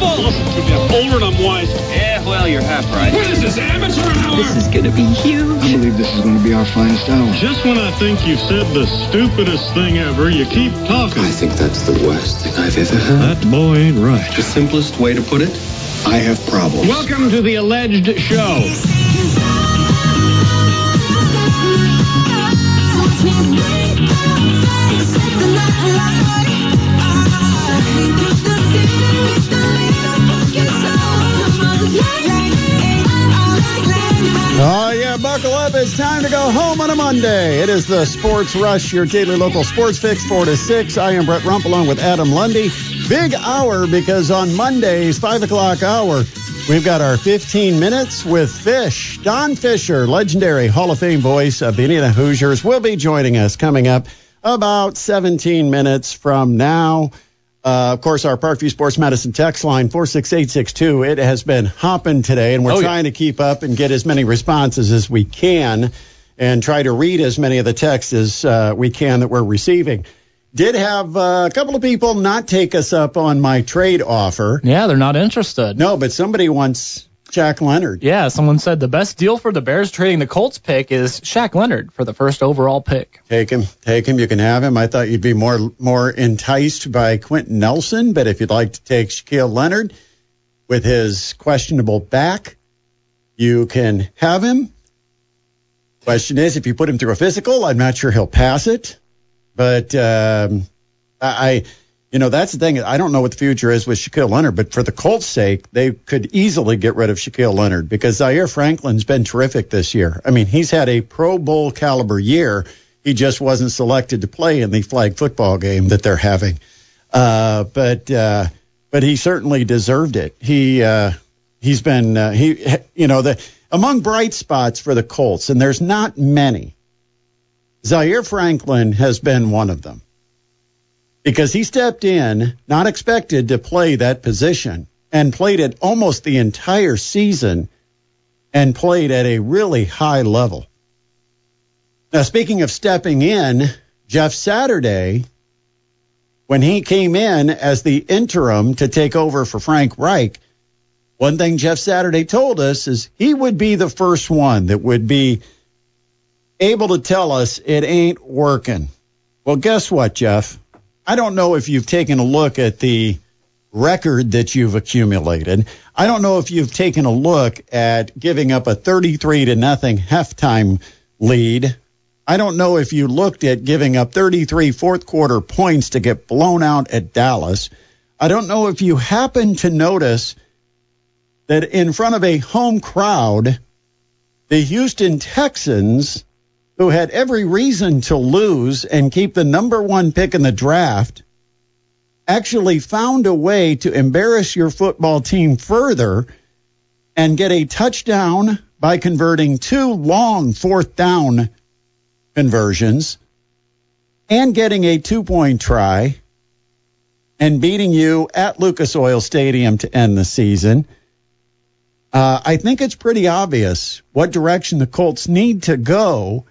Listen to me, I'm older and I'm wise. Yeah, well, you're half right. What is this, amateur hour? This is gonna be huge. I believe this is going to be our finest hour. Just when I think you've said the stupidest thing ever, you keep talking. I think that's the worst thing I've ever heard. That boy ain't right. The simplest way to put it, I have problems. Welcome to the alleged show. It's time to go home on a Monday. It is the Sports Rush, your daily local sports fix, 4 to 6. I am Brett Rump along with Adam Lundy. Big hour because on Mondays, 5 o'clock hour, we've got our 15 minutes with Fish. Don Fisher, legendary Hall of Fame voice of the Indiana Hoosiers, will be joining us coming up about 17 minutes from now. Uh, of course, our Parkview Sports Medicine text line, 46862. It has been hopping today, and we're Oh, yeah. trying to keep up and get as many responses as we can and try to read as many of the texts as uh, we can that we're receiving. Did have uh, a couple of people not take us up on my trade offer. Yeah, they're not interested. No, but somebody wants Shaq Leonard. Yeah, someone said the best deal for the Bears trading the Colts pick is Shaq Leonard for the first overall pick. Take him, take him. You can have him. I thought you'd be more more enticed by Quenton Nelson, but if you'd like to take Shaquille Leonard with his questionable back, you can have him. Question is, if you put him through a physical, I'm not sure he'll pass it. But um, I, I- you know, that's the thing. I don't know what the future is with Shaquille Leonard, but for the Colts' sake, they could easily get rid of Shaquille Leonard because Zaire Franklin's been terrific this year. I mean, he's had a Pro Bowl caliber year. He just wasn't selected to play in the flag football game that they're having. Uh, but uh, but he certainly deserved it. He uh, he's been uh, he you know the among bright spots for the Colts, and there's not many. Zaire Franklin has been one of them because he stepped in, not expected to play that position, and played it almost the entire season and played at a really high level. Now, speaking of stepping in, Jeff Saturday, when he came in as the interim to take over for Frank Reich, one thing Jeff Saturday told us is he would be the first one that would be able to tell us it ain't working. Well, guess what, Jeff? I don't know if you've taken a look at the record that you've accumulated. I don't know if you've taken a look at giving up a 33 to nothing halftime lead. I don't know if you looked at giving up 33 fourth quarter points to get blown out at Dallas. I don't know if you happen to notice that in front of a home crowd, the Houston Texans, who had every reason to lose and keep the number one pick in the draft, actually found a way to embarrass your football team further and get a touchdown by converting two long fourth down conversions and getting a two point try and beating you at Lucas Oil Stadium to end the season. Uh, I think it's pretty obvious what direction the Colts need to go.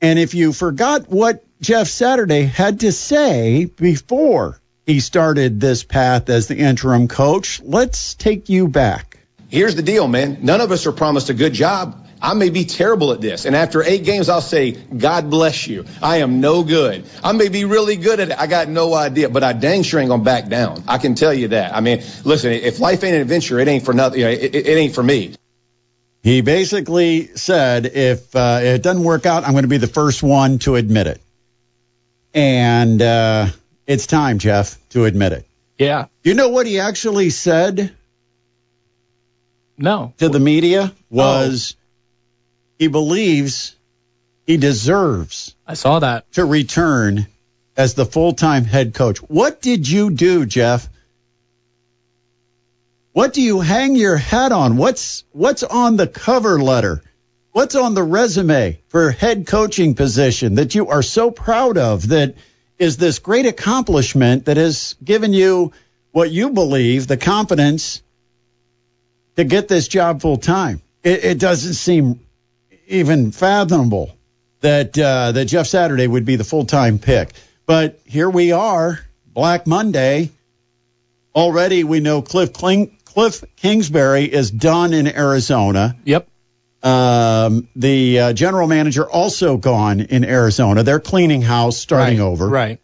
And if you forgot what Jeff Saturday had to say before he started this path as the interim coach, let's take you back. Here's the deal, man. None of us are promised a good job. I may be terrible at this. And after eight games, I'll say, God bless you. I am no good. I may be really good at it. I got no idea, but I dang sure ain't gonna back down. I can tell you that. I mean, listen, if life ain't an adventure, it ain't for nothing. You know, it, it, it ain't for me. He basically said, if uh, it doesn't work out, I'm going to be the first one to admit it. And uh, it's time, Jeff, to admit it. Yeah. You know what he actually said No. to the media was he believes he deserves I saw that. to return as the full-time head coach. What did you do, Jeff, What do you hang your hat on? What's what's on the cover letter? What's on the resume for head coaching position that you are so proud of that is this great accomplishment that has given you what you believe the confidence to get this job full time? It, it doesn't seem even fathomable that uh, that Jeff Saturday would be the full time pick. But here we are, Black Monday. Already we know Cliff Kling, Cliff Kingsbury is done in Arizona. Yep. Um, the uh, general manager also gone in Arizona. They're cleaning house, starting right, over. Right.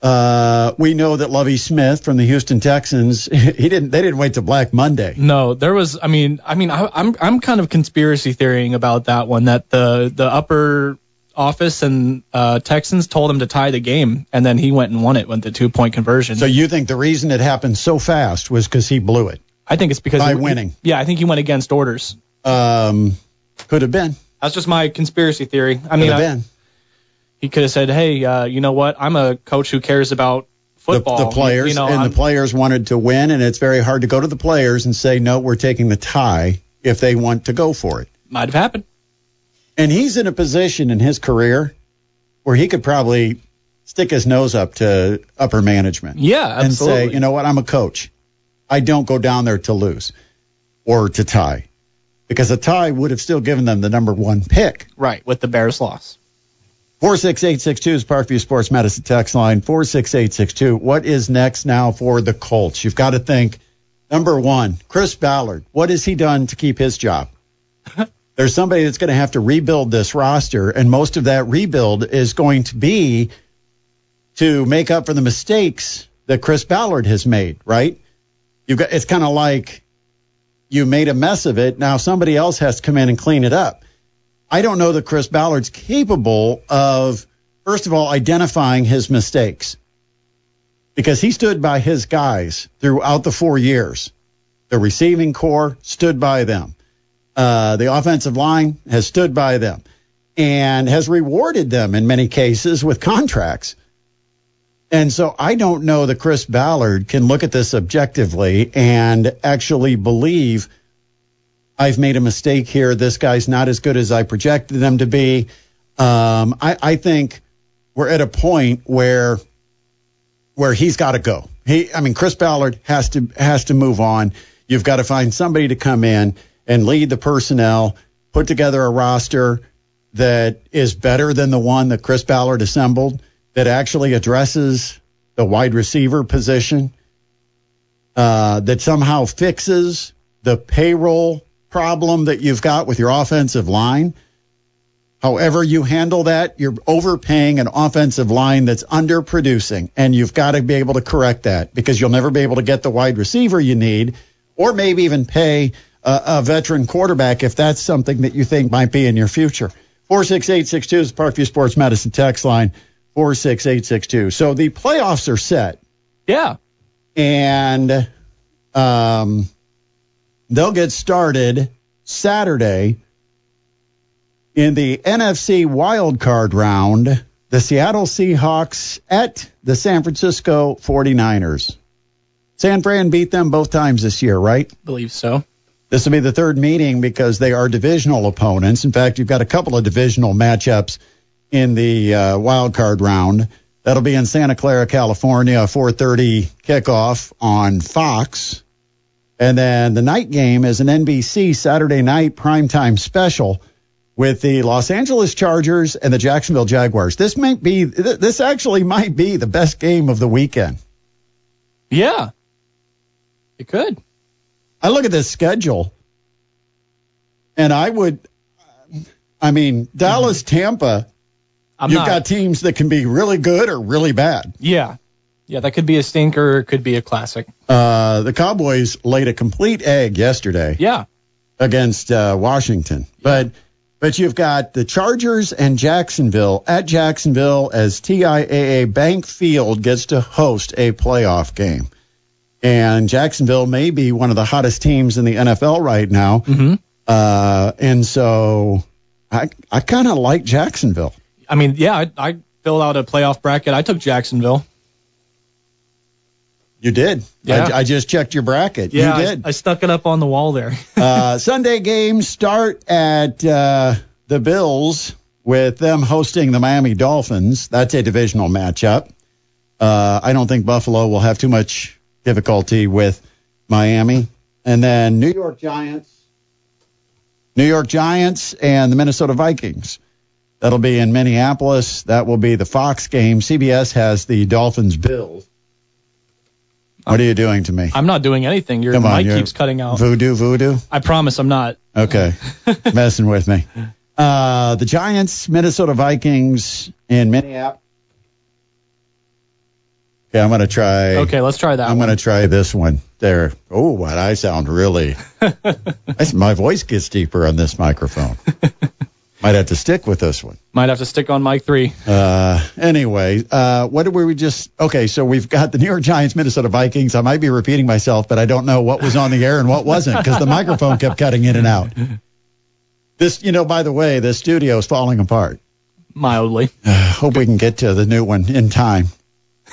Uh, we know that Lovie Smith from the Houston Texans, he didn't. They didn't wait to Black Monday. No, there was. I mean, I mean, I, I'm I'm kind of conspiracy theorying about that one. That the the upper office and uh, Texans told him to tie the game, and then he went and won it with the two point conversion. So you think the reason it happened so fast was because he blew it? I think it's because by he, winning. Yeah, I think he went against orders. Um, could have been. That's just my conspiracy theory. I Could mean, have I- been. he could have said, "Hey, uh, you know what? I'm a coach who cares about The, football. the players you know, and I'm- the players wanted to win, and it's very hard to go to the players and say no, we're taking the tie if they want to go for it. might have happened. And he's in a position in his career where he could probably stick his nose up to upper management. Yeah, absolutely. and say, you know what, I'm a coach. I don't go down there to lose or to tie. Because a tie would have still given them the number one pick. Right with the Bears loss. 46862 is Parkview Sports Medicine text line. 46862. What is next now for the Colts? You've got to think number one, Chris Ballard. What has he done to keep his job? There's somebody that's going to have to rebuild this roster, and most of that rebuild is going to be to make up for the mistakes that Chris Ballard has made, right? You've got it's kind of like you made a mess of it. Now somebody else has to come in and clean it up. I don't know that Chris Ballard's capable of, first of all, identifying his mistakes because he stood by his guys throughout the four years. The receiving core stood by them. Uh, the offensive line has stood by them and has rewarded them in many cases with contracts. And so I don't know that Chris Ballard can look at this objectively and actually believe I've made a mistake here. This guy's not as good as I projected them to be. Um, I, I think we're at a point where where he's got to go. He, I mean, Chris Ballard has to has to move on. You've got to find somebody to come in and lead the personnel, put together a roster that is better than the one that Chris Ballard assembled, that actually addresses the wide receiver position, uh, that somehow fixes the payroll problem that you've got with your offensive line. However, you handle that, you're overpaying an offensive line that's underproducing, and you've got to be able to correct that because you'll never be able to get the wide receiver you need, or maybe even pay a, a veteran quarterback if that's something that you think might be in your future. 46862 is the Parkview Sports Medicine text line, 46862. So the playoffs are set, Yeah. and um, they'll get started Saturday in the NFC wild card round. The Seattle Seahawks at the San Francisco 49ers. San Fran beat them both times this year, right? Believe so. This will be the third meeting because they are divisional opponents. In fact, you've got a couple of divisional matchups in the uh, wild card round. That'll be in Santa Clara, California, 4:30 kickoff on Fox. And then the night game is an NBC Saturday night primetime special with the Los Angeles Chargers and the Jacksonville Jaguars. This might be this actually might be the best game of the weekend. Yeah. It could. I look at this schedule, and I would, I mean, Dallas, Tampa. I'm you've not. got teams that can be really good or really bad. yeah. Yeah, that could be a stinker. It could be a classic. Uh, the Cowboys laid a complete egg yesterday Yeah. against uh, Washington, but but you've got the Chargers and Jacksonville at Jacksonville as TIAA Bank Field gets to host a playoff game. And Jacksonville may be one of the hottest teams in the NFL right now. Mm-hmm. Uh, and so I I kind of like Jacksonville. I mean, yeah, I, I filled out a playoff bracket. I took Jacksonville. You did. Yeah. I, I just checked your bracket. Yeah, you I. I stuck it up on the wall there. uh, Sunday games start at uh, the Bills with them hosting the Miami Dolphins. That's a divisional matchup. Uh, I don't think Buffalo will have too much difficulty with Miami. And then New York Giants, New York Giants, and the Minnesota Vikings. That'll be in Minneapolis. That will be the Fox game. CBS has the Dolphins Bills. What are you doing to me? I'm not doing anything. Your Come on, mic keeps cutting out. Voodoo, voodoo. I promise I'm not. Okay. Messing with me. Uh, the Giants, Minnesota Vikings in Minneapolis. Okay, I'm going to try. Okay, let's try that I'm one. going to try this one. There. Oh, what I sound really. My voice gets deeper on this microphone. Might have to stick with this one. Might have to stick on mic three. Uh, anyway, uh, what did we just? Okay, so we've got the New York Giants, Minnesota Vikings. I might be repeating myself, but I don't know what was on the air and what wasn't because the microphone kept cutting in and out. This, you know, by the way, the studio is falling apart. Mildly. Hope we can get to the new one in time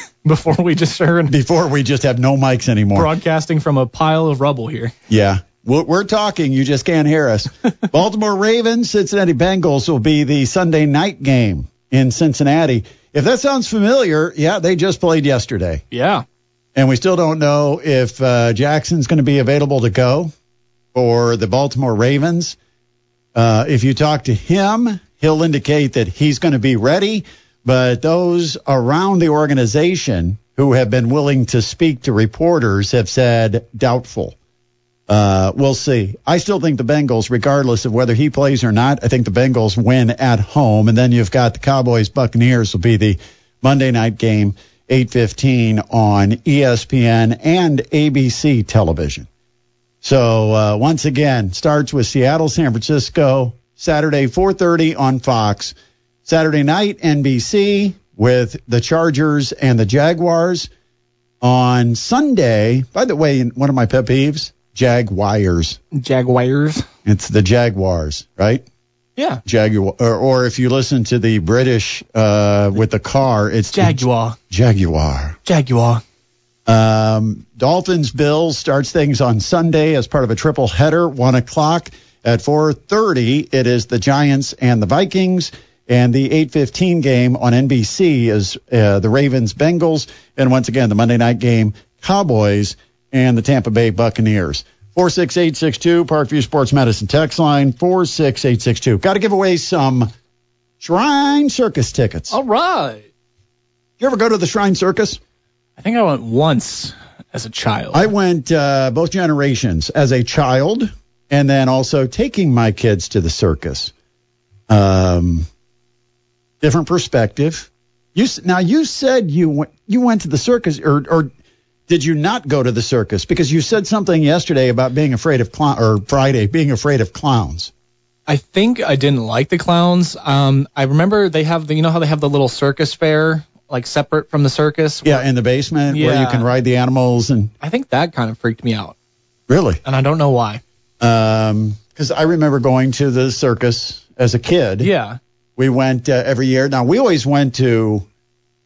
Before we just started before we just have no mics anymore. broadcasting from a pile of rubble here. Yeah. We're, we're talking. You just can't hear us. Baltimore Ravens, Cincinnati Bengals will be the Sunday night game in Cincinnati. If that sounds familiar, yeah, they just played yesterday. Yeah. And we still don't know if uh, Jackson's going to be available to go for the Baltimore Ravens. Uh, if you talk to him, he'll indicate that he's going to be ready. But those around the organization who have been willing to speak to reporters have said doubtful. Uh, we'll see. I still think the Bengals, regardless of whether he plays or not, I think the Bengals win at home. And then you've got the Cowboys Buccaneers will be the Monday night game, 8:15 on ESPN and ABC television. So uh, once again, starts with Seattle, San Francisco, Saturday 4:30 on Fox. Saturday night NBC with the Chargers and the Jaguars. On Sunday, by the way, one of my pet peeves, Jaguars. Jaguars. It's the Jaguars, right? Yeah. Jaguar, or, or if you listen to the British uh, with the car, it's Jaguar. Jaguar. Jaguar. Um, Dolphins Bills starts things on Sunday as part of a triple header, one o'clock at 4:30. It is the Giants and the Vikings, and the 8:15 game on NBC is uh, the Ravens Bengals, and once again the Monday night game Cowboys and the Tampa Bay Buccaneers. 46862 Parkview Sports Medicine text line 46862. Got to give away some Shrine Circus tickets. All right. You ever go to the Shrine Circus? I think I went once as a child. I went uh, both generations as a child, and then also taking my kids to the circus. Um, different perspective. You now you said you went you went to the circus, or or did you not go to the circus? Because you said something yesterday about being afraid of clown, or Friday being afraid of clowns. I think I didn't like the clowns. Um, I remember they have the, you know how they have the little circus fair, like separate from the circus. Yeah, in the basement where you can ride the animals and I think that kind of freaked me out, really. and I don't know why. Um, Because I remember going to the circus as a kid. Yeah. We went uh, every year. Now we always went to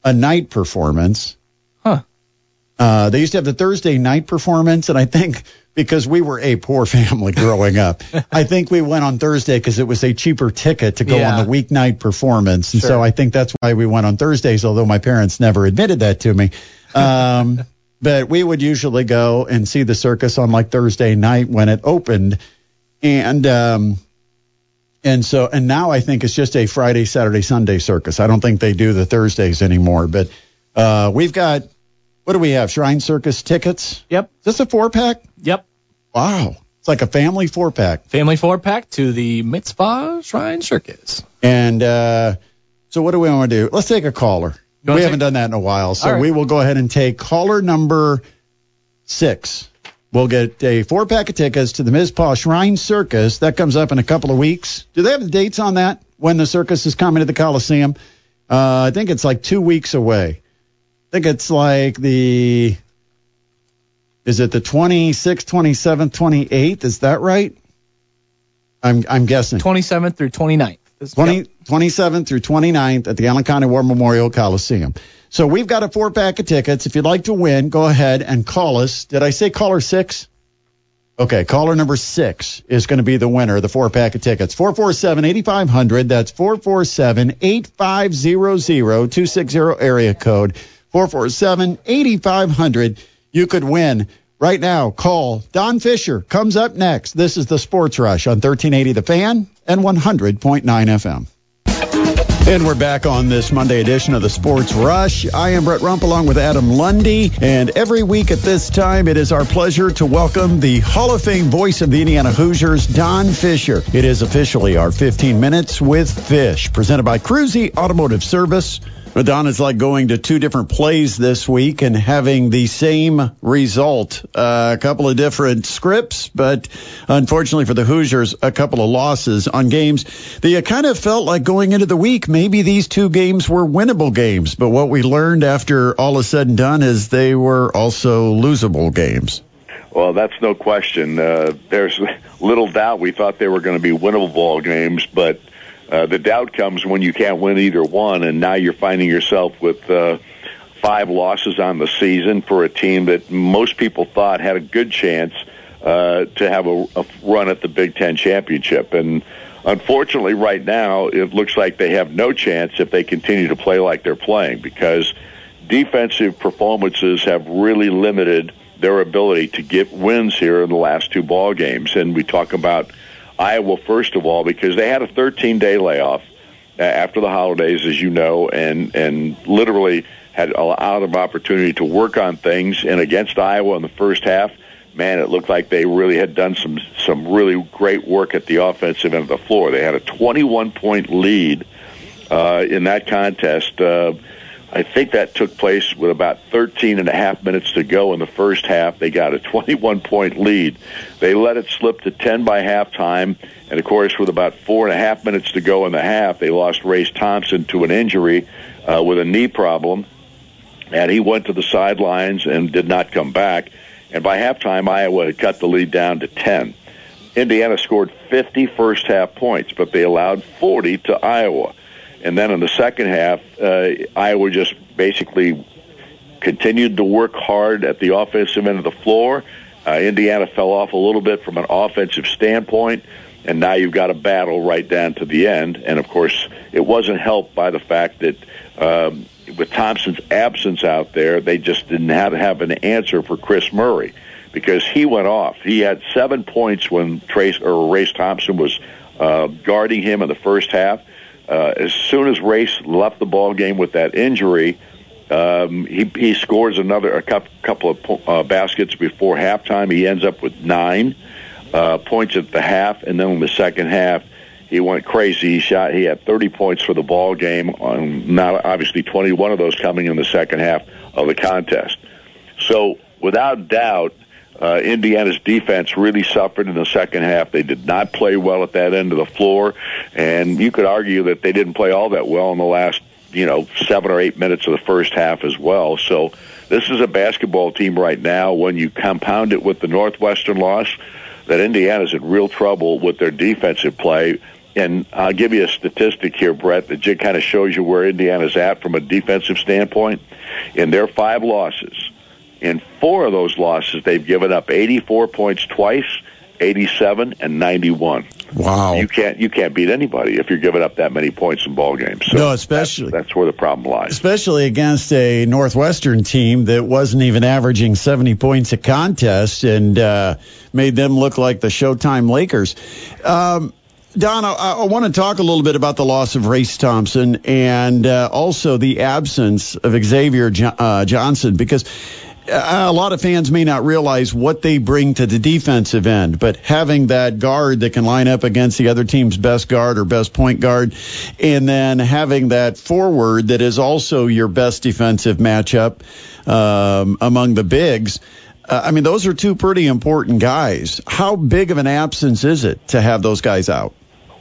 a night performance. Huh. Uh, they used to have the Thursday night performance, and I think because we were a poor family growing up, I think we went on Thursday because it was a cheaper ticket to go Yeah. on the weeknight performance, and so I think that's why we went on Thursdays. Although my parents never admitted that to me. Um, but we would usually go and see the circus on like Thursday night when it opened, and um, and so, and now I think it's just a Friday, Saturday, Sunday circus. I don't think they do the Thursdays anymore. But uh, we've got, what do we have? Shrine Circus tickets? Yep. Is this a four pack? Yep. Wow. It's like a family four pack. Family four pack to the Mizpah Shrine Circus. And uh, so, what do we want to do? Let's take a caller. We haven't take- done that in a while. So, right. we will go ahead and take caller number six. We'll get a four pack of tickets to the Mizpah Shrine Circus. That comes up in a couple of weeks. Do they have the dates on that when the circus is coming to the Coliseum? Uh, I think it's like two weeks away. I think it's like the. Is it the 26th, 27th, 28th? Is that right? I'm I'm guessing. 27th through 29th. 20, Yep. 27th through 29th at the Allen County War Memorial Coliseum. So we've got a four pack of tickets. If you'd like to win, go ahead and call us. Did I say caller six? Okay, caller number six is going to be the winner of the four pack of tickets. 447 8500. That's 447 8500 260 area code 447 8500. You could win. Right now, call Don Fisher. Comes up next. This is the Sports Rush on 1380 The Fan and 100.9 FM. And we're back on this Monday edition of the Sports Rush. I am Brett Rump along with Adam Lundy. And every week at this time, it is our pleasure to welcome the Hall of Fame voice of the Indiana Hoosiers, Don Fisher. It is officially our 15 Minutes with Fish, presented by Cruzy Automotive Service. Don is like going to two different plays this week and having the same result. Uh, a couple of different scripts, but unfortunately for the Hoosiers, a couple of losses on games. They kind of felt like going into the week, maybe these two games were winnable games. But what we learned after all is said and done is they were also losable games. Well, that's no question. Uh, there's little doubt we thought they were going to be winnable ball games, but uh, the doubt comes when you can't win either one, and now you're finding yourself with uh, five losses on the season for a team that most people thought had a good chance uh, to have a, a run at the Big Ten championship. And unfortunately, right now, it looks like they have no chance if they continue to play like they're playing because defensive performances have really limited their ability to get wins here in the last two ball games. And we talk about Iowa first of all because they had a 13 day layoff uh, after the holidays, as you know, and and literally had a lot of opportunity to work on things. And against Iowa in the first half, man, it looked like they really had done some some really great work at the offensive end of the floor. They had a 21 point lead uh, in that contest. Uh, I think that took place with about 13 and a half minutes to go in the first half. They got a 21 point lead. They let it slip to 10 by halftime. And of course, with about four and a half minutes to go in the half, they lost Race Thompson to an injury uh, with a knee problem. And he went to the sidelines and did not come back. And by halftime, Iowa had cut the lead down to 10. Indiana scored 50 first half points, but they allowed 40 to Iowa. And then in the second half, uh, Iowa just basically continued to work hard at the offensive end of the floor. Uh, Indiana fell off a little bit from an offensive standpoint, and now you've got a battle right down to the end. And of course, it wasn't helped by the fact that um, with Thompson's absence out there, they just didn't have, have an answer for Kris Murray because he went off. He had seven points when Trace or Race Thompson was uh, guarding him in the first half. Uh, as soon as Race left the ball game with that injury, um, he, he scores another a couple, of uh, baskets before halftime. He ends up with nine uh, points at the half, and then in the second half, he went crazy. He shot. He had 30 points for the ball game. On not obviously 21 of those coming in the second half of the contest. So without doubt, uh, Indiana's defense really suffered in the second half. They did not play well at that end of the floor, and you could argue that they didn't play all that well in the last, you know, seven or eight minutes of the first half as well. So this is a basketball team right now. When you compound it with the Northwestern loss, that Indiana's in real trouble with their defensive play. And I'll give you a statistic here, Brett, that just kind of shows you where Indiana's at from a defensive standpoint. In their five losses, in four of those losses, they've given up 84 points twice, 87 and 91. Wow. You can't you can't beat anybody if you're giving up that many points in ball games. So No, especially- that's, that's where the problem lies. especially against a Northwestern team that wasn't even averaging 70 points a contest and uh, made them look like the Showtime Lakers. Um, Don, I, I want to talk a little bit about the loss of Race Thompson and uh, also the absence of Xavier jo- uh, Johnson because a lot of fans may not realize what they bring to the defensive end, but having that guard that can line up against the other team's best guard or best point guard, and then having that forward that is also your best defensive matchup um, among the bigs. Uh, I mean, those are two pretty important guys. How big of an absence is it to have those guys out?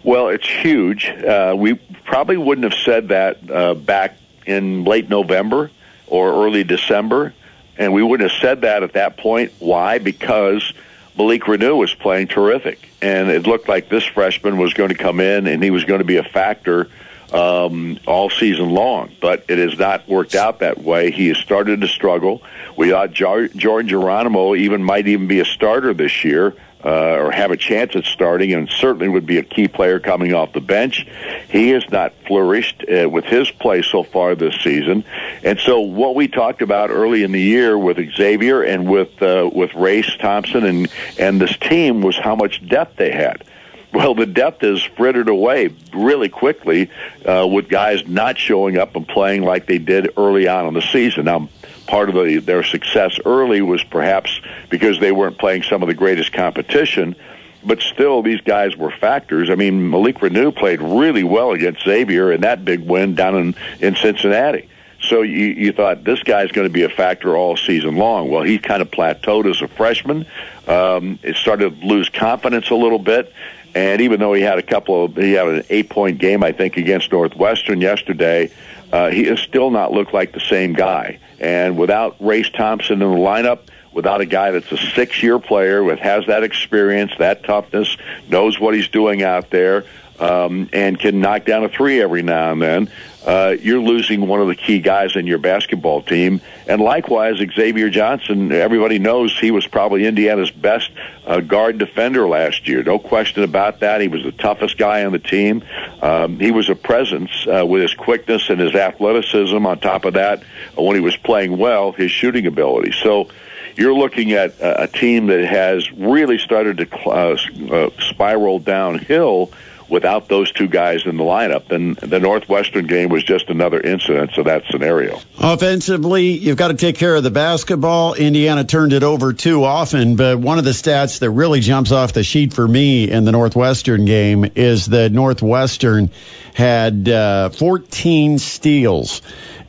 Well, it's huge. Uh, we probably wouldn't have said that uh, back in late November or early December, and we wouldn't have said that at that point. Why? Because Malik Reneau was playing terrific, and it looked like this freshman was going to come in and he was going to be a factor um, all season long. But it has not worked out that way. He has started to struggle. We thought Jordan Geronimo even might even be a starter this year uh, or have a chance at starting, and certainly would be a key player coming off the bench. He has not flourished uh, with his play so far this season, and so what we talked about early in the year with Xavier and with uh, with Race Thompson and and this team was how much depth they had. Well, the depth is frittered away really quickly uh, with guys not showing up and playing like they did early on in the season. Now, part of the, their success early was perhaps because they weren't playing some of the greatest competition. But still, these guys were factors. I mean, Malik Reneau played really well against Xavier in that big win down in, in Cincinnati. So you, you thought this guy's going to be a factor all season long. Well, he kind of plateaued as a freshman. Um, it started to lose confidence a little bit. And even though he had a couple of, he had an eight point game, I think, against Northwestern yesterday, uh, he has still not looked like the same guy. And without Race Thompson in the lineup, without a guy that's a six year player with has that experience, that toughness, knows what he's doing out there, um, and can knock down a three every now and then, uh, you're losing one of the key guys in your basketball team. And likewise, Xavier Johnson, everybody knows he was probably Indiana's best uh, guard defender last year. No question about that. He was the toughest guy on the team. Um, he was a presence uh, with his quickness and his athleticism. On top of that, uh, when he was playing well, his shooting ability. So you're looking at a, team that has really started to uh, uh, spiral downhill without those two guys in the lineup. And the Northwestern game was just another incident of that scenario. Offensively, you've got to take care of the basketball. Indiana turned it over too often, but one of the stats that really jumps off the sheet for me in the Northwestern game is that Northwestern had uh, 14 steals.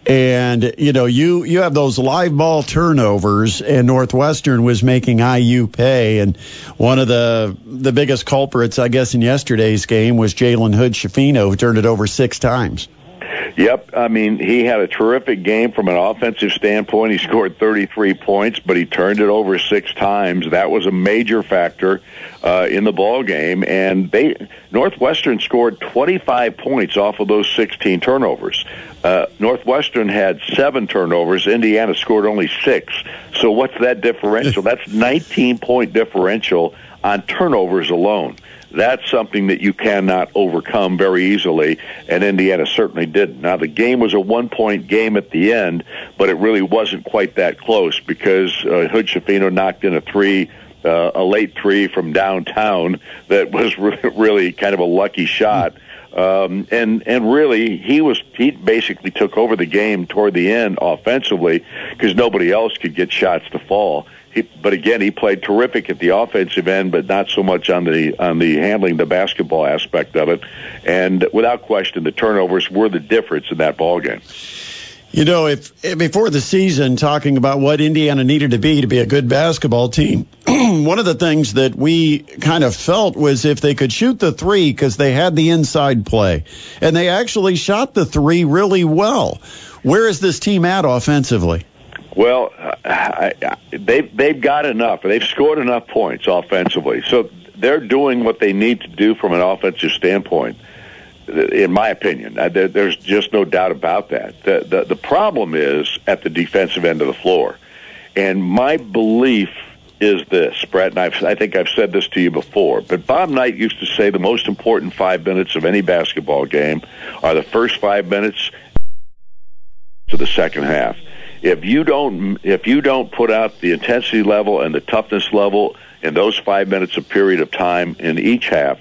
And you know, you you have those live ball turnovers, and Northwestern was making IU pay. And one of the the biggest culprits, I guess, in yesterday's game was Jalen Hood Schifino, who turned it over six times. Yep, I mean he had a terrific game from an offensive standpoint. He scored 33 points, but he turned it over six times. That was a major factor uh, in the ball game, and they Northwestern scored 25 points off of those 16 turnovers. Uh, Northwestern had seven turnovers. Indiana scored only six. So what's that differential? That's 19 point differential on turnovers alone. That's something that you cannot overcome very easily, and Indiana certainly didn't. Now the game was a one point game at the end, but it really wasn't quite that close because uh, Hood Schifino knocked in a three uh, a late three from downtown that was re- really kind of a lucky shot. Um, and and really, he was he basically took over the game toward the end offensively because nobody else could get shots to fall. He, but again, he played terrific at the offensive end, but not so much on the on the handling the basketball aspect of it. And without question, the turnovers were the difference in that ball game. You know, if, if, before the season, talking about what Indiana needed to be to be a good basketball team, one of the things that we kind of felt was if they could shoot the three because they had the inside play, and they actually shot the three really well. Where is this team at offensively? Well, I, I, they've they've got enough. They've scored enough points offensively, so they're doing what they need to do from an offensive standpoint in my opinion. There's just no doubt about that. The, the, the problem is at the defensive end of the floor. And my belief is this, Brett, and I've, I think I've said this to you before, but Bob Knight used to say the most important five minutes of any basketball game are the first five minutes to the second half. If you don't, if you don't put out the intensity level and the toughness level in those five minutes of period of time in each half,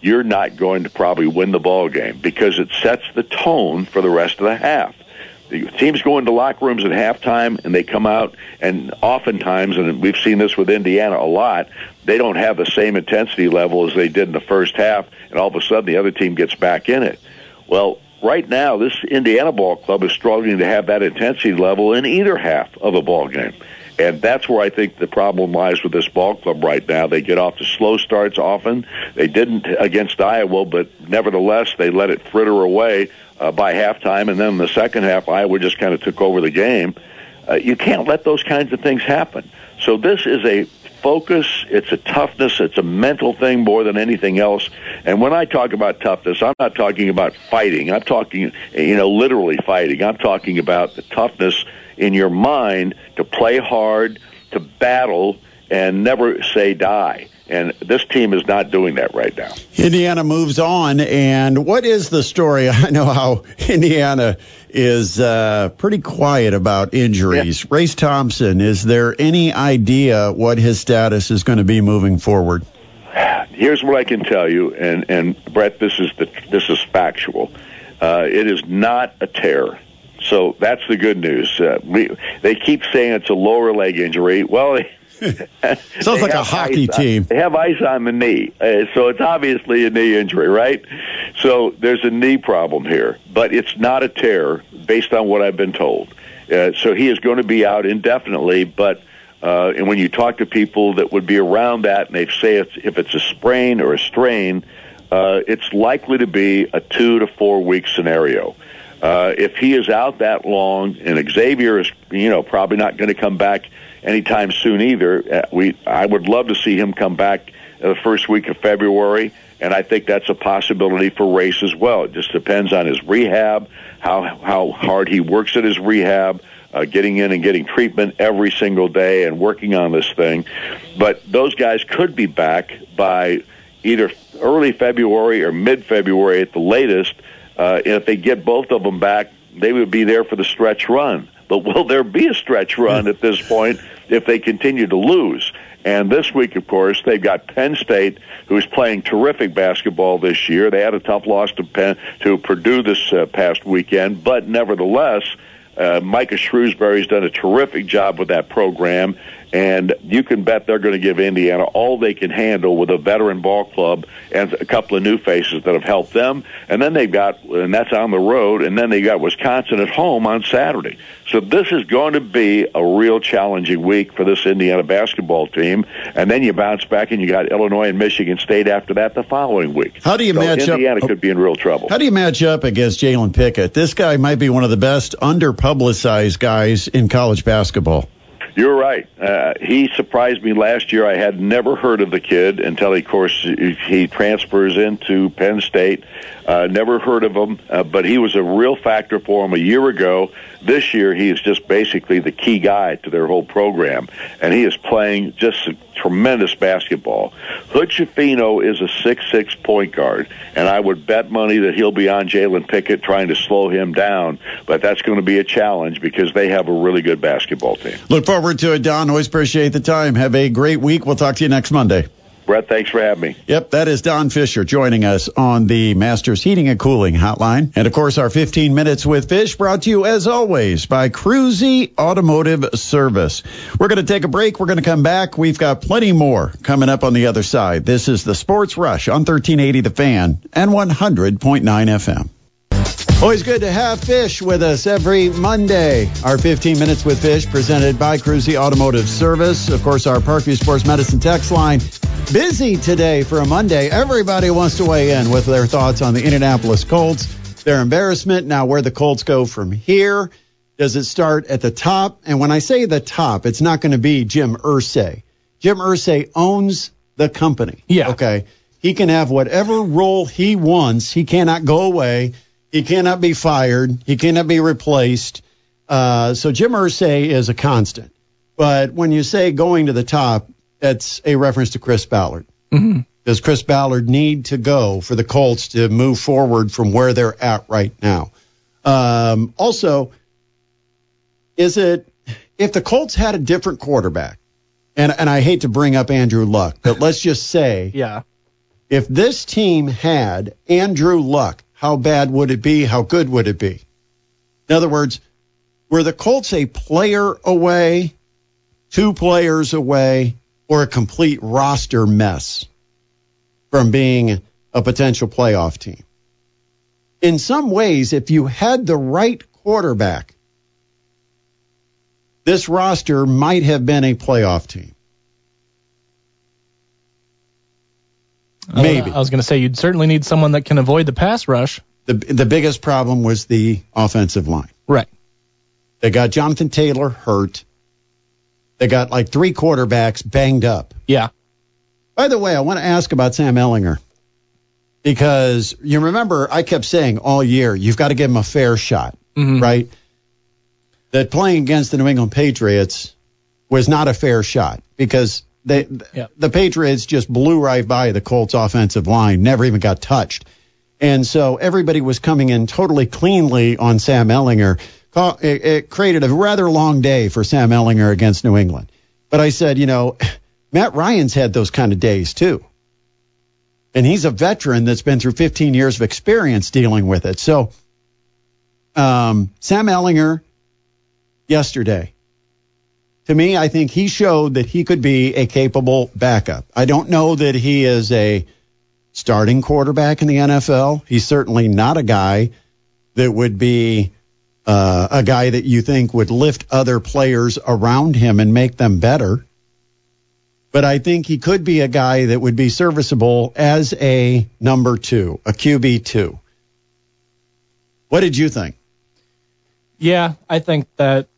you're not going to probably win the ball game because it sets the tone for the rest of the half. The teams go into locker rooms at halftime and they come out and oftentimes and we've seen this with Indiana a lot, they don't have the same intensity level as they did in the first half and all of a sudden the other team gets back in it. Well, right now this Indiana ball club is struggling to have that intensity level in either half of a ball game. And that's where I think the problem lies with this ball club right now. They get off to slow starts often. They didn't against Iowa, but nevertheless, they let it fritter away uh, by halftime. And then in the second half, Iowa just kind of took over the game. Uh, you can't let those kinds of things happen. So this is a focus, it's a toughness, it's a mental thing more than anything else. And when I talk about toughness, I'm not talking about fighting. I'm talking, you know, literally fighting. I'm talking about the toughness in your mind to play hard, to battle, and never say die. And this team is not doing that right now. Indiana moves on. And what is the story? I know how Indiana is uh, pretty quiet about injuries. Yeah. Race Thompson, is there any idea what his status is going to be moving forward? Here's what I can tell you, and, and Brett, this is the this is factual. Uh, it is not a tear. So that's the good news. Uh, we, they keep saying it's a lower leg injury. Well, Sounds like a hockey team. On, they have ice on the knee, uh, so it's obviously a knee injury, right? So there's a knee problem here, but it's not a tear, based on what I've been told. Uh, so he is going to be out indefinitely, but. Uh, and when you talk to people that would be around that, and they say it's, if it's a sprain or a strain, uh, it's likely to be a two to four week scenario. Uh, if he is out that long, and Xavier is, you know, probably not going to come back anytime soon either. Uh, we I would love to see him come back the first week of February, and I think that's a possibility for Race as well. It just depends on his rehab, how how hard he works at his rehab. Uh, getting in and getting treatment every single day and working on this thing. But those guys could be back by either early February or mid February at the latest. Uh, and if they get both of them back, they would be there for the stretch run. But will there be a stretch run at this point if they continue to lose? And this week, of course, they've got Penn State, who's playing terrific basketball this year. They had a tough loss to Penn, to Purdue this uh, past weekend, but nevertheless, uh, Micah Shrewsberry's done a terrific job with that program, and you can bet they're going to give Indiana all they can handle with a veteran ball club and a couple of new faces that have helped them. And then they've got, and that's on the road, and then they got Wisconsin at home on Saturday. So this is going to be a real challenging week for this Indiana basketball team. And then you bounce back and you got Illinois and Michigan State after that the following week. How do you so match Indiana up? Indiana could be in real trouble. How do you match up against Jalen Pickett? This guy might be one of the best underpublicized guys in college basketball. You're right. Uh, he surprised me last year. I had never heard of the kid until, of course, he transfers into Penn State. Uh, never heard of him, uh, but he was a real factor for him a year ago. This year, he is just basically the key guy to their whole program, and he is playing just tremendous basketball. Hood Schifino is a six-six point guard, and I would bet money that he'll be on Jalen Pickett trying to slow him down, but that's going to be a challenge because they have a really good basketball team. Look forward to it, Don. Always appreciate the time. Have a great week. We'll talk to you next Monday. Brett, thanks for having me. Yep, that is Don Fisher joining us on the Masters Heating and Cooling Hotline. And of course, our 15 Minutes with Fish brought to you as always by Cruzy Automotive Service. We're going to take a break. We're going to come back. We've got plenty more coming up on the other side. This is the Sports Rush on 1380 The Fan and 100.9 FM. Always good to have Fish with us every Monday. Our 15 Minutes with Fish presented by Cruzy Automotive Service. Of course, our Parkview Sports Medicine text line busy today for a Monday. Everybody wants to weigh in with their thoughts on the Indianapolis Colts, their embarrassment, now where the Colts go from here. Does it start at the top? And when I say the top, it's not going to be Jim Irsay. Jim Irsay owns the company. Yeah. Okay. He can have whatever role he wants. He cannot go away. He cannot be fired. He cannot be replaced. Uh, so Jim Irsay is a constant. But when you say going to the top, that's a reference to Chris Ballard. Mm-hmm. Does Chris Ballard need to go for the Colts to move forward from where they're at right now? Um, also, is it if the Colts had a different quarterback, and and I hate to bring up Andrew Luck, but let's just say, yeah, if this team had Andrew Luck, how bad would it be? How good would it be? In other words, were the Colts a player away, two players away, or a complete roster mess from being a potential playoff team? In some ways, if you had the right quarterback, this roster might have been a playoff team. Maybe. I was going to say you'd certainly need someone that can avoid the pass rush. The the biggest problem was the offensive line. Right. They got Jonathan Taylor hurt. They got like three quarterbacks banged up. Yeah. By the way, I want to ask about Sam Ehlinger because you remember I kept saying all year you've got to give him a fair shot, Mhm. right? That playing against the New England Patriots was not a fair shot because they Yeah. the Patriots just blew right by the Colts offensive line, never even got touched. And so everybody was coming in totally cleanly on Sam Ehlinger. It, it created a rather long day for Sam Ehlinger against New England. But I said, you know, Matt Ryan's had those kind of days too. And he's a veteran that's been through 15 years of experience dealing with it. So, um, Sam Ehlinger yesterday, to me, I think he showed that he could be a capable backup. I don't know that he is a starting quarterback in the NFL. He's certainly not a guy that would be uh, a guy that you think would lift other players around him and make them better. But I think he could be a guy that would be serviceable as a number two, a QB two. What did you think? Yeah, I think that.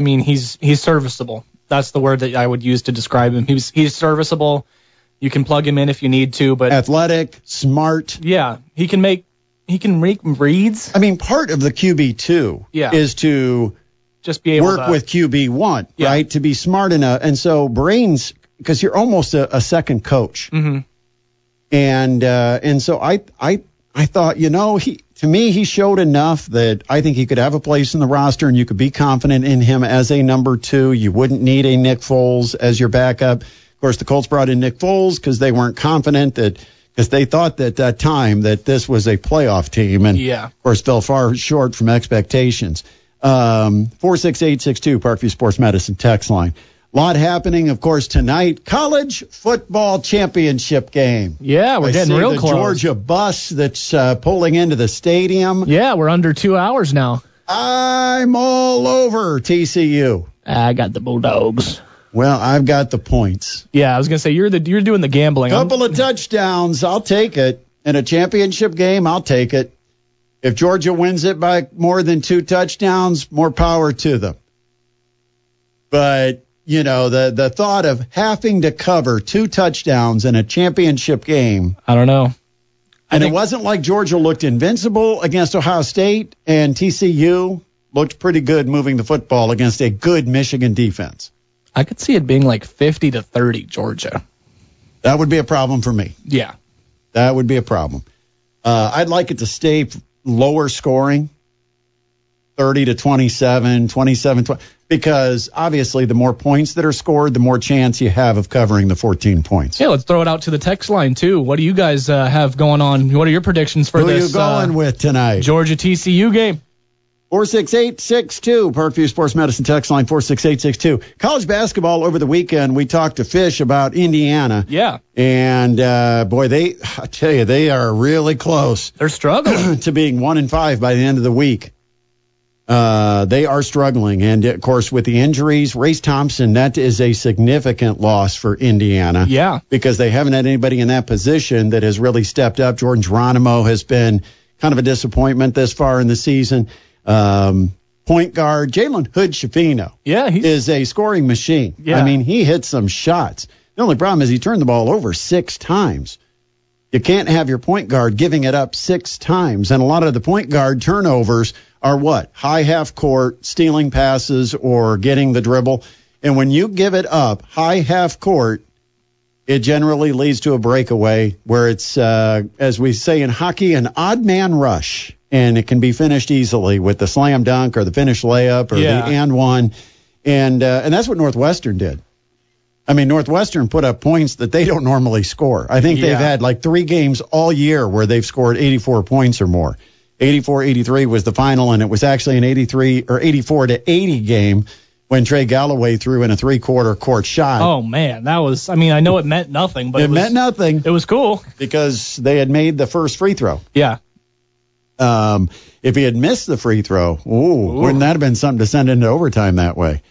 I mean, he's he's serviceable. That's the word that I would use to describe him. He's he's serviceable. You can plug him in if you need to, but Athletic, smart. yeah, he can make he can make reads. I mean, part of the QB two Yeah. is to Just be able work to with QB one, Yeah. right? To be smart enough, and so brains because you're almost a, a second coach, Mhm. and uh, and so I I I thought you know he to me he showed enough that I think he could have a place in the roster, and you could be confident in him as a number two. You wouldn't need a Nick Foles as your backup. Of course, the Colts brought in Nick Foles because they weren't confident that. Because they thought that at that time that this was a playoff team, and Yeah. of course fell far short from expectations. Um, 46862 Parkview Sports Medicine text line. Lot happening, of course, tonight. College football championship game. Yeah, we're I getting see real the close. Georgia bus that's uh, pulling into the stadium. Yeah, we're under two hours now. I'm all over TCU. I got the Bulldogs. Well, I've got the points. Yeah, I was gonna say you're the you're doing the gambling. I'm- Couple of touchdowns, I'll take it. In a championship game, I'll take it. If Georgia wins it by more than two touchdowns, more power to them. But, you know, the, the thought of having to cover two touchdowns in a championship game, I don't know. and think- it wasn't like Georgia looked invincible against Ohio State, and TCU looked pretty good moving the football against a good Michigan defense. I could see it being like 50 to 30 Georgia. That would be a problem for me. Yeah. That would be a problem. Uh, I'd like it to stay lower scoring, 30 to 27, 27, 20, because obviously the more points that are scored, the more chance you have of covering the 14 points. Yeah, let's throw it out to the text line too. What do you guys uh, have going on? What are your predictions for this? Who are you going uh, with tonight? Georgia TCU game? 46862, Parkview Sports Medicine text line 46862. College basketball over the weekend, we talked to Fish about Indiana. Yeah, And uh, boy, they, I tell you, they are really close. they're struggling. to being one and five by the end of the week. Uh, they are struggling, and of course, with the injuries, Race Thompson, that is a significant loss for Indiana. Yeah. because they haven't had anybody in that position that has really stepped up. Jordan Geronimo has been kind of a disappointment this far in the season. Um, point guard Jalen Hood Schifino yeah, he's is a scoring machine. Yeah. I mean, he hit some shots. The only problem is he turned the ball over six times. You can't have your point guard giving it up six times. And a lot of the point guard turnovers are what? High half court, stealing passes, or getting the dribble. And when you give it up high half court, it generally leads to a breakaway where it's, uh, as we say in hockey, an odd man rush. And it can be finished easily with the slam dunk or the finish layup or Yeah. the and one. And, uh, and that's what Northwestern did. I mean, Northwestern put up points that they don't normally score. I think they've had like three games all year where they've scored 84 points or more. 84 83 was the final, and it was actually an 83 or 84 to 80 game when Trey Galloway threw in a three quarter court shot. oh man, that was. I mean, I know it meant nothing, but it, it, was, meant nothing It was cool. because they had made the first free throw. Yeah, Um, if he had missed the free throw, ooh, wouldn't that have been something to send into overtime that way?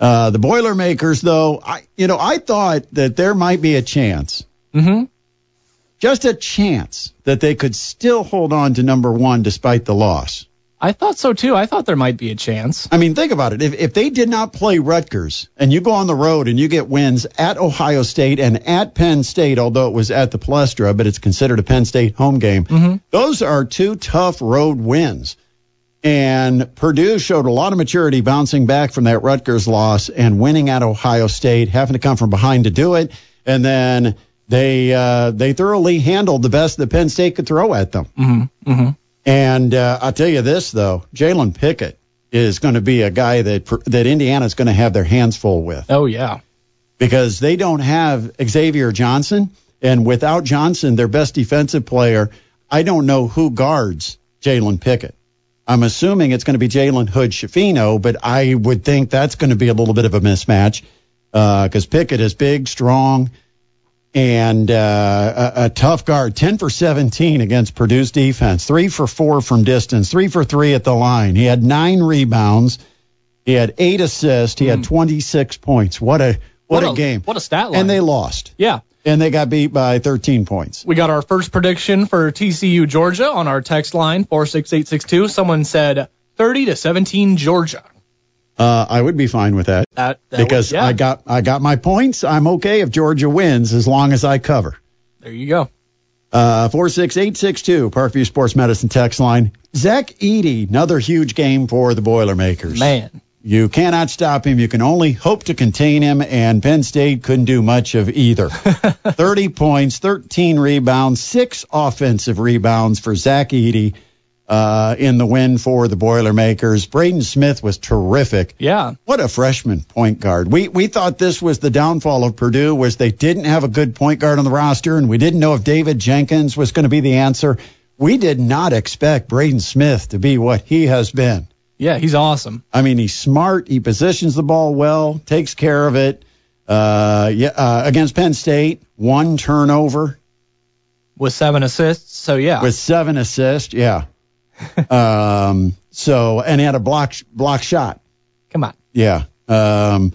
Uh, the Boilermakers, though, I you know I thought that there might be a chance, mm-hmm. Just a chance that they could still hold on to number one despite the loss. I thought so too. I thought there might be a chance. I mean, think about it. If, if they did not play Rutgers and you go on the road and you get wins at Ohio State and at Penn State, although it was at the Palestra, but it's considered a Penn State home game, mm-hmm. those are two tough road wins. And Purdue showed a lot of maturity bouncing back from that Rutgers loss and winning at Ohio State, having to come from behind to do it. And then they uh, they thoroughly handled the best that Penn State could throw at them. Mm-hmm. Mm-hmm. And uh, I'll tell you this though, Jalen Pickett is going to be a guy that that Indiana's going to have their hands full with. Oh yeah, because they don't have Xavier Johnson, and without Johnson, their best defensive player, I don't know who guards Jalen Pickett. I'm assuming it's going to be Jalen Hood Schifino, but I would think that's going to be a little bit of a mismatch because uh, Pickett is big, strong, and uh, a, a, tough guard. 10 for 17 against Purdue's defense, three for four from distance, three for three at the line. He had nine rebounds. He had eight assists. He mm. had 26 points. What a what, what a, a, game! What a stat line! And they lost. Yeah. And they got beat by 13 points. We got our first prediction for TCU Georgia on our text line 46862. Someone said 30 to 17 Georgia. Uh, I would be fine with that, that, that because would, yeah. I got I got my points. I'm okay if Georgia wins as long as I cover. There you go. Uh, four six eight six two Parkview Sports Medicine text line. Zach Edey, another huge game for the Boilermakers. Man, you cannot stop him. You can only hope to contain him, and Penn State couldn't do much of either. 30 points, 13 rebounds, six offensive rebounds for Zach Edey uh, in the win for the Boilermakers. Braden Smith was terrific. Yeah. What a freshman point guard. We we thought this was the downfall of Purdue was they didn't have a good point guard on the roster, and we didn't know if David Jenkins was going to be the answer. We did not expect Braden Smith to be what he has been. Yeah, he's awesome. I mean, he's smart. He positions the ball well, takes care of it. Uh, yeah, uh, against Penn State, one turnover with seven assists. So yeah, with seven assists, yeah. um, so and he had a block block shot. Come on. Yeah. Um,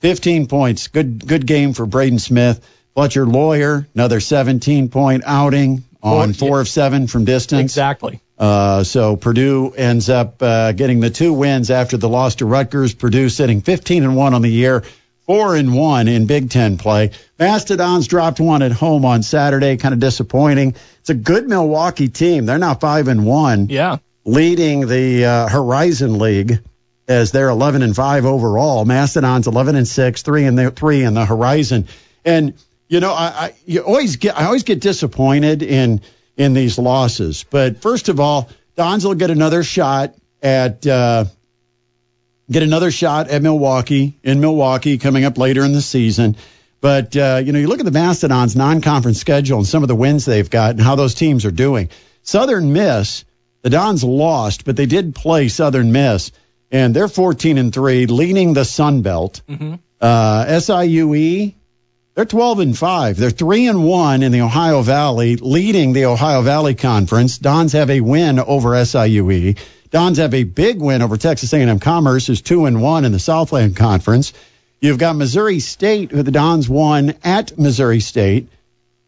15 points. Good good game for Braden Smith. Fletcher Loyer, another 17 point outing on four, four of seven from distance. Exactly. Uh, so Purdue ends up uh, getting the two wins after the loss to Rutgers. Purdue sitting 15 and one on the year, four and one in Big Ten play. Mastodons dropped one at home on Saturday, kind of disappointing. It's a good Milwaukee team. They're now five and one. Yeah, leading the uh, Horizon League as they're 11 and five overall. Mastodons 11 and six, three and the three in the Horizon. And you know, I, I you always get I always get disappointed in in these losses. But first of all, Dons will get another shot at uh, get another shot at Milwaukee in Milwaukee coming up later in the season. But uh, you know, you look at the Mastodons' non-conference schedule and some of the wins they've got and how those teams are doing. Southern Miss, the Dons lost, but they did play Southern Miss, and they're 14 and three, leading the Sun Belt. Mm-hmm. Uh, SIUE they're 12 and 5. They're 3 and 1 in the Ohio Valley, leading the Ohio Valley Conference. Dons have a win over SIUE. Dons have a big win over Texas A&M Commerce, who's 2 and 1 in the Southland Conference. You've got Missouri State, who the Dons won at Missouri State.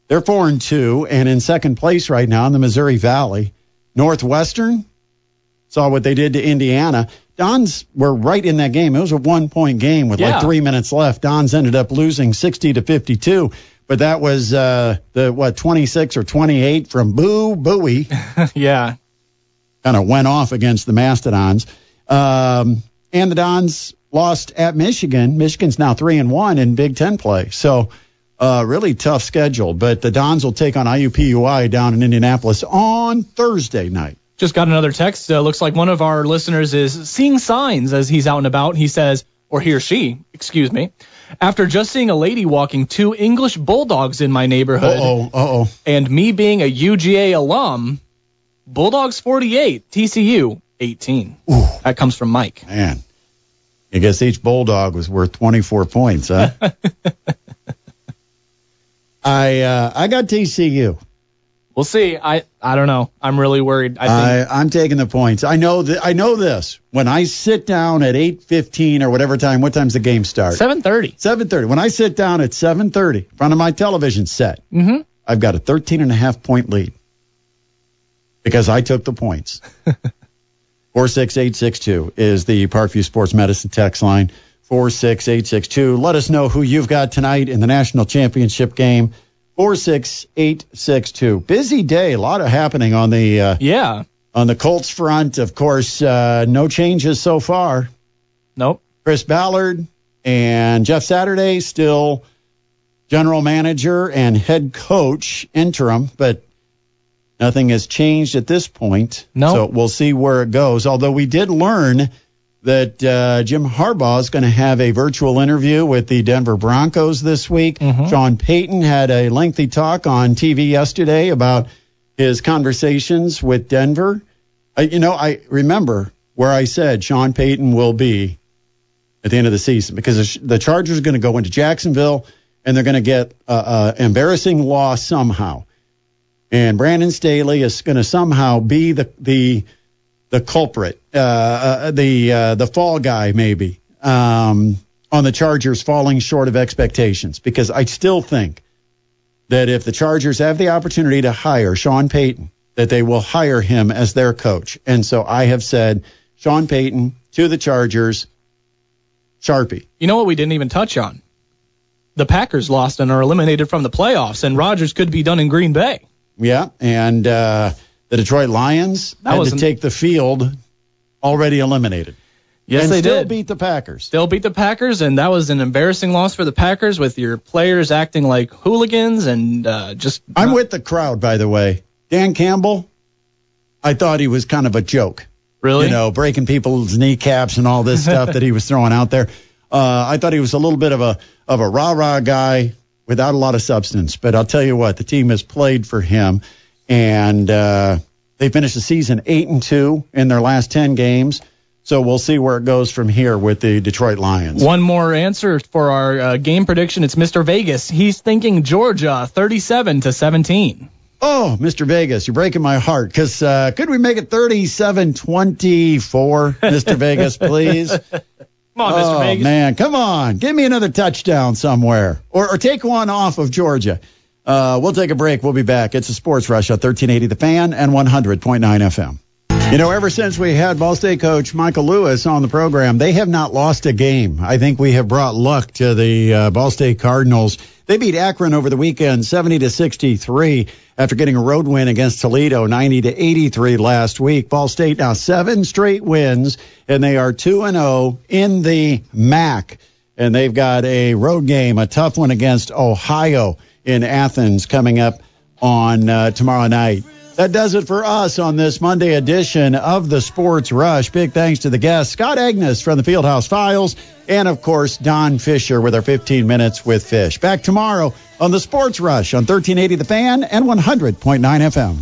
They're 4 and 2 and in second place right now in the Missouri Valley. Northwestern saw what they did to Indiana. Dons were right in that game. It was a one point game with yeah. like three minutes left. Dons ended up losing 60 to 52. But that was uh, the what 26 or 28 from Boo Buie. yeah, kind of went off against the Mastodons. Um, and the Dons lost at Michigan. Michigan's now three and one in Big Ten play. So uh, really tough schedule. But the Dons will take on IUPUI down in Indianapolis on Thursday night. Just got another text. Uh, looks like one of our listeners is seeing signs as he's out and about. He says, or he or she, excuse me, after just seeing a lady walking two English bulldogs in my neighborhood, uh-oh, uh-oh. and me being a UGA alum, Bulldogs 48, TCU 18. Ooh. That comes from Mike. Man, I guess each bulldog was worth 24 points, huh? I uh, I got TCU. We'll see. I I don't know. I'm really worried. I think I, am taking the points. I know that I know this. When I sit down at 8:15 or whatever time, what time's the game start? 7:30. 7:30. When I sit down at 7:30 in front of my television set, mm-hmm. I've got a 13 and a half point lead because I took the points. 46862 is the Parkview Sports Medicine text line. 46862. Let us know who you've got tonight in the national championship game. 46862. Busy day, a lot of happening on the uh, Yeah. on the Colts front. Of course, uh, no changes so far. Nope. Chris Ballard and Jeff Saturday still general manager and head coach interim, but nothing has changed at this point. No. So we'll see where it goes. Although we did learn that uh, Jim Harbaugh is going to have a virtual interview with the Denver Broncos this week. Sean Payton had a lengthy talk on TV yesterday about his conversations with Denver. I, you know, I remember where I said Sean Payton will be at the end of the season because the the Chargers are going to go into Jacksonville and they're going to get an embarrassing loss somehow. And Brandon Staley is going to somehow be the the the culprit, uh, uh, the uh, the fall guy maybe um, on the Chargers falling short of expectations because I still think that if the Chargers have the opportunity to hire Sean Payton, that they will hire him as their coach. And so I have said Sean Payton to the Chargers, Sharpie. You know what we didn't even touch on? The Packers lost and are eliminated from the playoffs, and Rodgers could be done in Green Bay. Yeah, and uh, the Detroit Lions That had to take the field already eliminated. Yes, and they still did. beat the Packers. Still beat the Packers, and that was an embarrassing loss for the Packers with your players acting like hooligans and uh, just. I'm with the crowd, by the way. Dan Campbell, I thought he was kind of a joke. Really? You know, breaking people's kneecaps and all this stuff that he was throwing out there. Uh, I thought he was a little bit of a of a rah rah guy without a lot of substance. But I'll tell you what, the team has played for him, and uh, they finished the season eight and two in their last ten games. So we'll see where it goes from here with the Detroit Lions. One more answer for our uh, game prediction. It's Mr. Vegas. He's thinking Georgia 37 to 17. Oh, Mr. Vegas, you're breaking my heart. Because uh, could we make it 37 24, Mr. Vegas, please? Come on, Mr. oh, Vegas. man, come on. Give me another touchdown somewhere. Or, or take one off of Georgia. Uh, we'll take a break. We'll be back. It's a Sports Rush on 1380 The Fan and 100.9 FM. You know, ever since we had Ball State coach Michael Lewis on the program, they have not lost a game. I think we have brought luck to the uh, Ball State Cardinals. They beat Akron over the weekend 70 to 63 after getting a road win against Toledo 90 to 83 last week. Ball State now seven straight wins and they are 2 and 0 in the MAC. And they've got a road game, a tough one against Ohio in Athens coming up on uh, tomorrow night. That does it for us on this Monday edition of the Sports Rush. Big thanks to the guests, Scott Agness from the Fieldhouse Files, and of course, Don Fisher with our 15 Minutes with Fish. Back tomorrow on the Sports Rush on 1380 The Fan and 100.9 FM.